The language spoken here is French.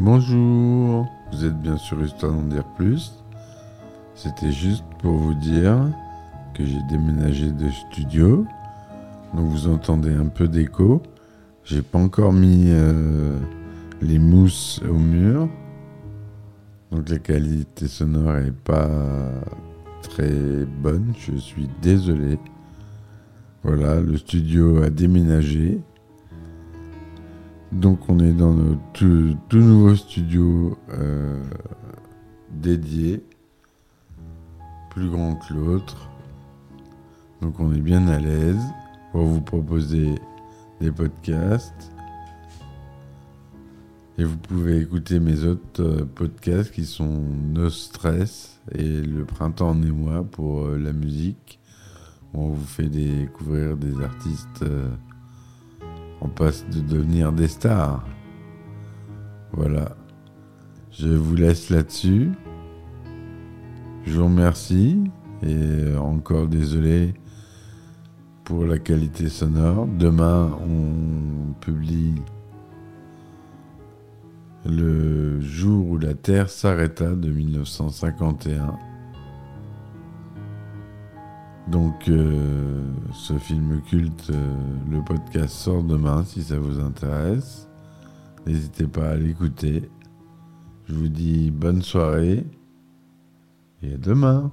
Bonjour, vous êtes bien sûr Histoire d'en dire plus. C'était juste pour vous dire que j'ai déménagé de studio. Donc vous entendez un peu d'écho. J'ai pas encore mis euh, les mousses au mur. Donc la qualité sonore est pas très bonne. Je suis désolé. Voilà, le studio a déménagé. Donc on est dans notre tout, nouveau studio euh, dédié, plus grand que l'autre. Donc on est bien à l'aise pour vous proposer des podcasts. Et vous pouvez écouter mes autres euh, podcasts qui sont No Stress et Le Printemps en moi pour euh, la musique. on vous fait découvrir des artistes on passe de devenir des stars. Voilà. Je vous laisse là-dessus. Je vous remercie et encore désolé pour la qualité sonore. Demain, on publie le jour où la Terre s'arrêta de 1951. Donc, euh, ce film culte, euh, le podcast sort demain si ça vous intéresse. N'hésitez pas à l'écouter. Je vous dis bonne soirée et à demain.